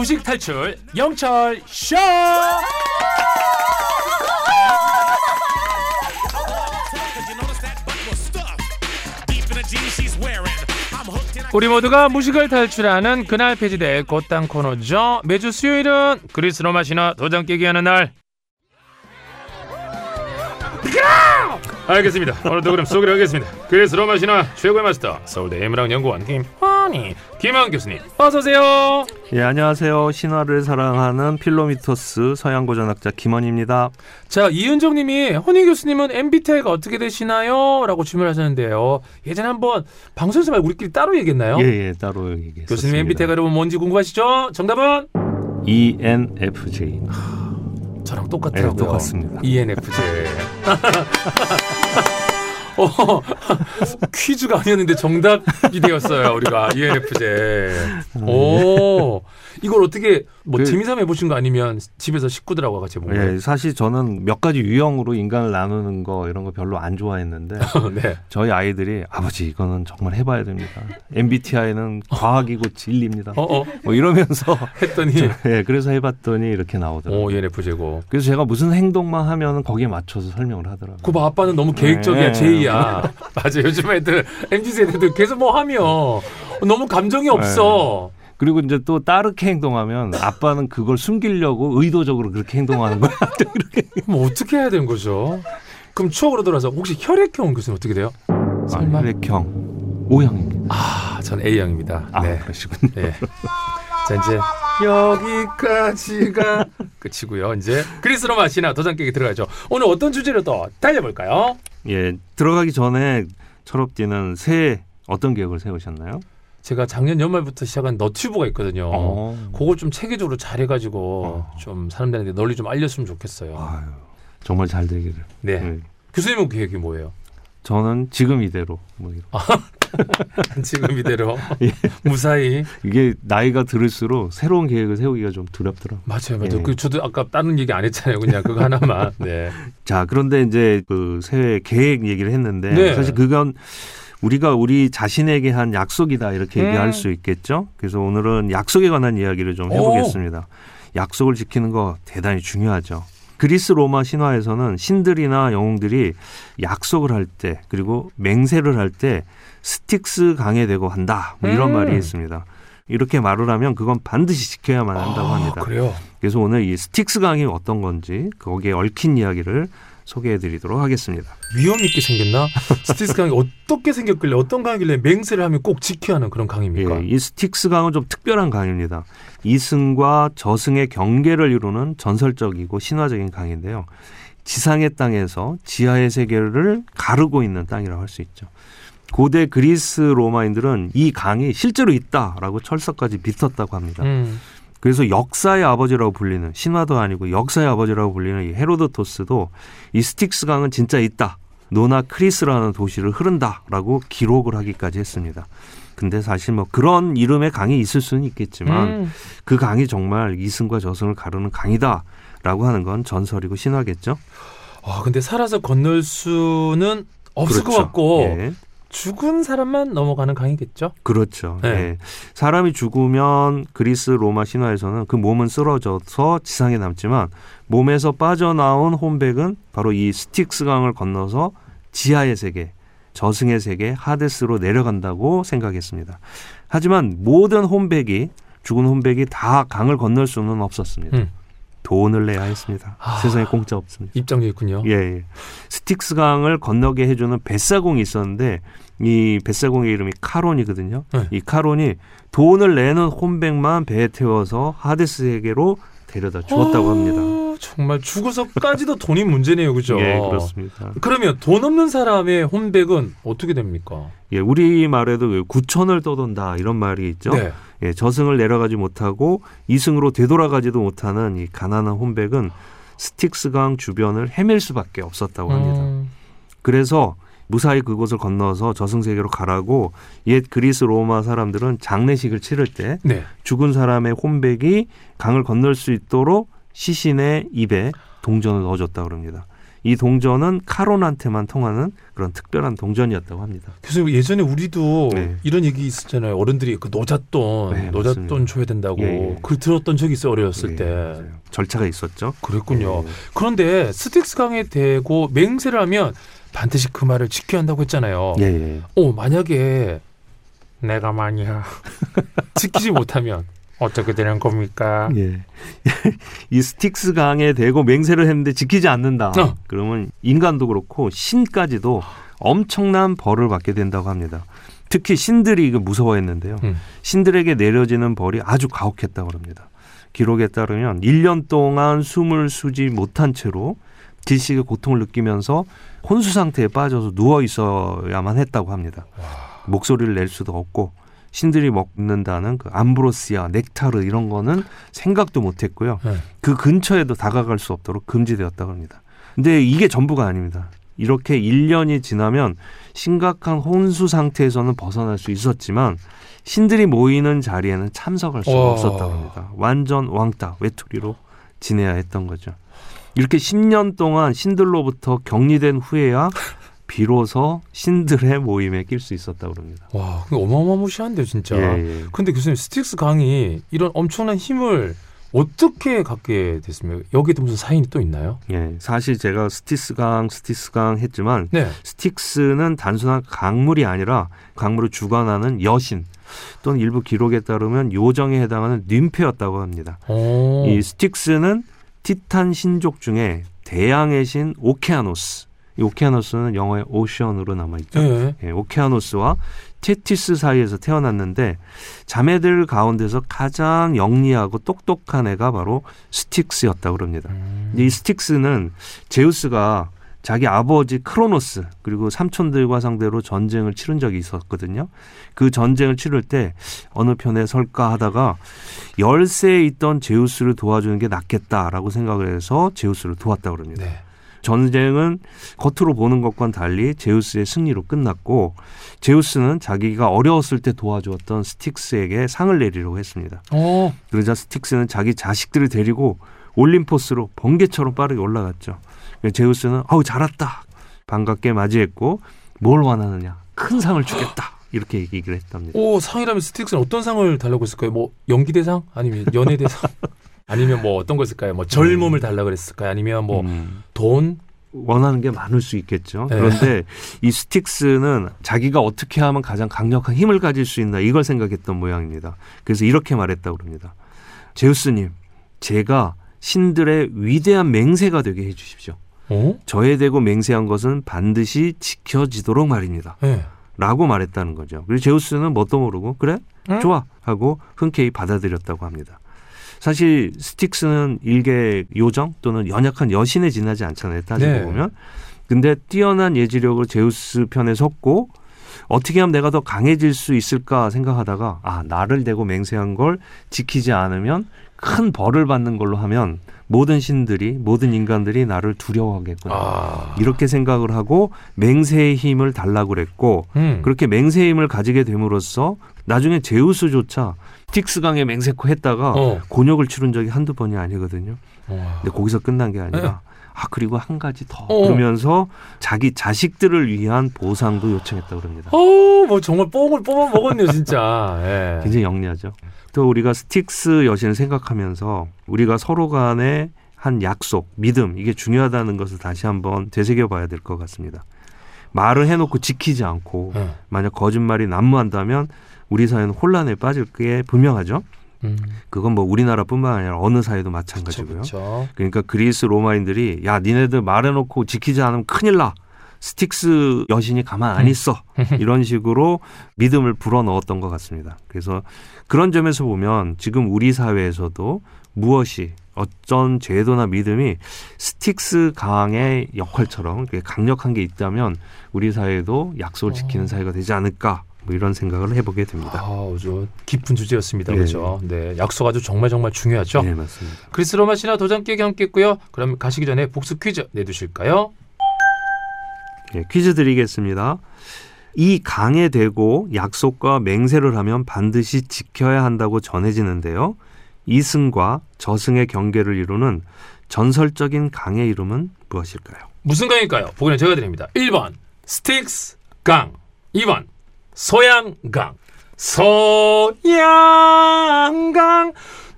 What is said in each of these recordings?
부식 탈출 영철 쇼. cause you notice that butt was stuffed deep in the jeans she's wearing. I'm hooked and I 우리 모두가 무식을 탈출하는 그날 폐지될 곧땅 코너죠. 매주 수요일은 그리스 로마 신화 도장 깨기 하는 날. 알겠습니다. 오늘도 그럼 소개를 하겠습니다. 그리스 로마 신화 최고의 마스터 서울대 예문학 연구원 김환희 김한 교수님 어서 오세요. 예, 안녕하세요. 신화를 사랑하는 필로미토스 서양고전학자 김원입니다. 자 이은정님이 허니 교수님은 MBTI가 어떻게 되시나요? 라고 질문하셨는데요. 예전에 한번 방송에서 말고 우리끼리 따로 얘기했나요? 예, 예, 따로 얘기했습니다. 교수님 MBTI가 여러분 뭔지 궁금하시죠? 정답은 ENFJ. 저랑 똑같더라고요. 네, 똑같습니다. ENFJ. 어, 퀴즈가 아니었는데 정답이 되었어요. 우리가 ENFJ. 오, 이걸 어떻게 뭐 그- 재미삼아 해보신 거 아니면 집에서 식구들하고 같이 본 거예요? 예, 사실 저는 몇 가지 유형으로 인간을 나누는 거 이런 거 별로 안 좋아했는데 네. 저희 아이들이 아버지 이거는 정말 해봐야 됩니다. MBTI는 과학이고 진리입니다. 어, 어, 뭐 이러면서 했더니 예, 그래서 해봤더니 이렇게 나오더라고요. 오, ENFJ고. 그래서 제가 무슨 행동만 하면 거기에 맞춰서 설명을 하더라고요. 그봐 아빠는 너무 계획적이야 네. 제이야 맞아 요즘 애들 MZ 세대들 계속 뭐 하면 너무 감정이 네. 없어 그리고 이제 또 따르게 행동하면 아빠는 그걸 숨기려고 의도적으로 그렇게 행동하는 거야. 그럼 어떻게 해야 되는 거죠? 그럼 추억으로 돌아서 혹시 혈액형 교수님 어떻게 돼요? 아, 혈액형 O형입니다. 아, 전 A형입니다. 아, 네. 그러시군요. 네. 자, 이제 여기까지가 끝이고요. 이제 그리스 로마 신화 도장 깨기 들어가죠. 오늘 어떤 주제로 또 달려볼까요? 예, 들어가기 전에 철업디는 새해 어떤 계획을 세우셨나요? 제가 작년 연말부터 시작한 너튜브가 있거든요. 어. 그걸 좀 체계적으로 잘해가지고 어. 좀 사람들한테 널리 좀 알렸으면 좋겠어요. 아유, 정말 잘 되기를. 네. 예. 교수님은 계획이 뭐예요? 저는 지금 이대로 뭐 이런. 지금 이대로 예. 무사히 이게 나이가 들을수록 새로운 계획을 세우기가 좀 두렵더라고요. 맞아요, 맞아요. 예. 그 저도 아까 다른 얘기 안 했잖아요. 그냥 그거 하나만. 네. 자, 그런데 이제 그 새해 계획 얘기를 했는데 네. 사실 그건 우리가 우리 자신에게 한 약속이다 이렇게 음. 얘기할 수 있겠죠. 그래서 오늘은 약속에 관한 이야기를 좀 해보겠습니다. 약속을 지키는 거 대단히 중요하죠. 그리스 로마 신화에서는 신들이나 영웅들이 약속을 할 때 그리고 맹세를 할 때 스틱스 강에 대고 한다 뭐 이런 음. 말이 있습니다. 이렇게 말을 하면 그건 반드시 지켜야만 한다고 아, 합니다. 그래요. 그래서 오늘 이 스틱스 강이 어떤 건지 거기에 얽힌 이야기를 소개해드리도록 하겠습니다. 위엄 있게 생겼나? 스틱스 강이 어떻게 생겼길래 어떤 강이길래 맹세를 하면 꼭 지켜야 하는 그런 강입니까? 예, 이 스틱스 강은 좀 특별한 강입니다. 이승과 저승의 경계를 이루는 전설적이고 신화적인 강인데요. 지상의 땅에서 지하의 세계를 가르고 있는 땅이라고 할 수 있죠. 고대 그리스 로마인들은 이 강이 실제로 있다라고 철석같이 믿었다고 합니다. 음. 그래서 역사의 아버지라고 불리는 신화도 아니고 역사의 아버지라고 불리는 이 헤로도토스도 이 스틱스 강은 진짜 있다. 노나크리스라는 도시를 흐른다라고 기록을 하기까지 했습니다. 근데 사실 뭐 그런 이름의 강이 있을 수는 있겠지만 음. 그 강이 정말 이승과 저승을 가르는 강이다라고 하는 건 전설이고 신화겠죠. 아, 근데 살아서 건널 수는 없을 것 그렇죠. 같고 예. 죽은 사람만 넘어가는 강이겠죠? 그렇죠. 네. 예. 사람이 죽으면 그리스 로마 신화에서는 그 몸은 쓰러져서 지상에 남지만 몸에서 빠져나온 혼백은 바로 이 스틱스 강을 건너서 지하의 세계, 저승의 세계 하데스로 내려간다고 생각했습니다. 하지만 모든 혼백이 죽은 혼백이 다 강을 건널 수는 없었습니다. 음. 돈을 내야 했습니다. 아. 세상에 공짜 없습니다. 입장료 있군요. 예, 예. 스틱스 강을 건너게 해주는 뱃사공이 있었는데 이 뱃사공의 이름이 카론이거든요. 네. 이 카론이 돈을 내는 혼백만 배에 태워서 하데스에게로 데려다 주었다고 합니다. 아, 정말 죽어서까지도 돈이 문제네요, 그죠? 예, 그렇습니다. 그러면 돈 없는 사람의 혼백은 어떻게 됩니까? 예, 우리 말에도 그 구천을 떠돈다 이런 말이 있죠. 네. 예, 저승을 내려가지 못하고 이승으로 되돌아가지도 못하는 이 가난한 혼백은 스틱스 강 주변을 헤맬 수밖에 없었다고 합니다. 음, 그래서 무사히 그곳을 건너서 저승세계로 가라고 옛 그리스 로마 사람들은 장례식을 치를 때 네. 죽은 사람의 혼백이 강을 건널 수 있도록 시신의 입에 동전을 넣어줬다 그럽니다. 이 동전은 카론한테만 통하는 그런 특별한 동전이었다고 합니다. 그래서 예전에 우리도 네. 이런 얘기 있었잖아요. 어른들이 그 노잣돈, 네, 노잣돈 맞습니다. 줘야 된다고. 예, 예. 그 들었던 적이 있어요. 어렸을 예, 때. 맞아요. 절차가 있었죠. 그랬군요. 예. 그런데 스틱스 강에 대고 맹세를 하면 반드시 그 말을 지켜야 한다고 했잖아요. 예, 예. 어, 만약에 내가 만약 지키지 못하면 어떻게 되는 겁니까? 예. 이 스틱스 강에 대고 맹세를 했는데 지키지 않는다. 어. 그러면 인간도 그렇고 신까지도 엄청난 벌을 받게 된다고 합니다. 특히 신들이 이거 무서워했는데요. 음. 신들에게 내려지는 벌이 아주 가혹했다고 합니다. 기록에 따르면 1년 동안 숨을 쉬지 못한 채로 질식의 고통을 느끼면서 혼수 상태에 빠져서 누워 있어야만 했다고 합니다. 목소리를 낼 수도 없고 신들이 먹는다는 그 암브로시아, 넥타르 이런 거는 생각도 못 했고요. 네. 그 근처에도 다가갈 수 없도록 금지되었다고 합니다. 근데 이게 전부가 아닙니다. 이렇게 1년이 지나면 심각한 혼수 상태에서는 벗어날 수 있었지만 신들이 모이는 자리에는 참석할 수가 와. 없었다고 합니다. 완전 왕따, 외톨이로 지내야 했던 거죠. 이렇게 10년 동안 신들로부터 격리된 후에야 비로소 신들의 모임에 낄 수 있었다고 합니다. 와, 어마어마무시한데요, 진짜. 예, 예. 근데 교수님, 스틱스 강이 이런 엄청난 힘을 어떻게 갖게 됐습니까? 여기에도 무슨 사인이 또 있나요? 예, 사실 제가 스틱스 강, 스틱스 강 했지만 네. 스틱스는 단순한 강물이 아니라 강물을 주관하는 여신, 또는 일부 기록에 따르면 요정에 해당하는 님페였다고 합니다. 오. 이 스틱스는 티탄 신족 중에 대양의 신 오케아노스 이 오케아노스는 영어의 ocean으로 남아 있죠. 예. 예, 오케아노스와 테티스 사이에서 태어났는데 자매들 가운데서 가장 영리하고 똑똑한 애가 바로 스틱스였다고 그럽니다. 음. 이 스틱스는 제우스가 자기 아버지 크로노스 그리고 삼촌들과 상대로 전쟁을 치른 적이 있었거든요. 그 전쟁을 치를 때 어느 편에 설까 하다가 열세에 있던 제우스를 도와주는 게 낫겠다라고 생각을 해서 제우스를 도왔다고 그럽니다. 네. 전쟁은 겉으로 보는 것과는 달리 제우스의 승리로 끝났고 제우스는 자기가 어려웠을 때 도와주었던 스틱스에게 상을 내리려고 했습니다. 어. 그러자 스틱스는 자기 자식들을 데리고 올림포스로 번개처럼 빠르게 올라갔죠. 제우스는 아우 잘 왔다 반갑게 맞이했고 뭘 원하느냐 큰 상을 주겠다 이렇게 얘기를 했답니다. 오, 상이라면 스틱스는 어떤 상을 달라고 했을까요? 뭐 연기 대상? 아니면 연예 대상? 아니면 뭐 어떤 거 있을까요? 뭐 젊음을 달라고 그랬을까요? 아니면 뭐 음, 돈? 원하는 게 많을 수 있겠죠. 네. 그런데 이 스틱스는 자기가 어떻게 하면 가장 강력한 힘을 가질 수 있나 이걸 생각했던 모양입니다. 그래서 이렇게 말했다고 합니다. 제우스님, 제가 신들의 위대한 맹세가 되게 해주십시오. 어? 저에 대고 맹세한 것은 반드시 지켜지도록 말입니다. 네. 라고 말했다는 거죠. 그리고 제우스는 뭣도 모르고 그래 응? 좋아 하고 흔쾌히 받아들였다고 합니다. 사실 스틱스는 일개 요정 또는 연약한 여신에 지나지 않잖아요. 따지고 네. 보면. 근데 뛰어난 예지력으로 제우스 편에 섰고 어떻게 하면 내가 더 강해질 수 있을까 생각하다가 아 나를 대고 맹세한 걸 지키지 않으면 큰 벌을 받는 걸로 하면 모든 신들이 모든 인간들이 나를 두려워하겠구나. 아. 이렇게 생각을 하고 맹세의 힘을 달라고 그랬고 음. 그렇게 맹세의 힘을 가지게 됨으로써 나중에 제우스조차 틱스강에 맹세코 했다가 어. 곤욕을 치른 적이 한두 번이 아니거든요. 와. 근데 거기서 끝난 게 아니라 네. 아 그리고 한 가지 더 어. 그러면서 자기 자식들을 위한 보상도 요청했다고 그럽니다. 어, 뭐 정말 뽕을 뽑아 먹었네요, 진짜. 예. 굉장히 영리하죠. 또 우리가 스틱스 여신을 생각하면서 우리가 서로 간의 한 약속, 믿음 이게 중요하다는 것을 다시 한번 되새겨 봐야 될 것 같습니다. 말을 해놓고 지키지 않고 예. 만약 거짓말이 난무한다면 우리 사회는 혼란에 빠질 게 분명하죠. 음. 그건 뭐 우리나라뿐만 아니라 어느 사회도 마찬가지고요. 그렇죠. 그러니까 그리스 로마인들이 야 니네들 말해놓고 지키지 않으면 큰일 나. 스틱스 여신이 가만 안 음. 있어. 이런 식으로 믿음을 불어 넣었던 것 같습니다. 그래서 그런 점에서 보면 지금 우리 사회에서도 무엇이 어떤 제도나 믿음이 스틱스 강의 역할처럼 강력한 게 있다면 우리 사회도 약속을 지키는 어. 사회가 되지 않을까 뭐 이런 생각을 해보게 됩니다. 아, 아주 깊은 주제였습니다. 네. 그렇죠. 네. 약속 아주 정말 정말 중요하죠. 네 맞습니다. 그리스 로마 신화 도전 깨기 함께 했고요. 그럼 가시기 전에 복습 퀴즈 내주실까요? 예, 퀴즈 드리겠습니다. 이 강에 대고 약속과 맹세를 하면 반드시 지켜야 한다고 전해지는데요. 이승과 저승의 경계를 이루는 전설적인 강의 이름은 무엇일까요? 무슨 강일까요? 보기는 제가 드립니다. 1번 스틱스 강 2번 소양강 소양강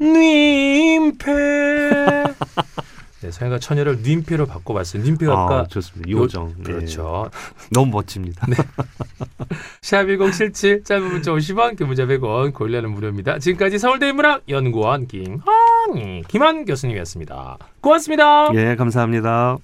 님패 네, 소양강 처녀를 님패로 바꿔봤어요. 님패가 아, 좋습니다. 이호정. 네. 그렇죠. 너무 멋집니다. 샵1077 짧은 문자 50원 긴 문자 100원 고릴라는 무료입니다. 지금까지 서울대인문학 연구원 김한희 김한 교수님이었습니다. 고맙습니다. 예, 감사합니다.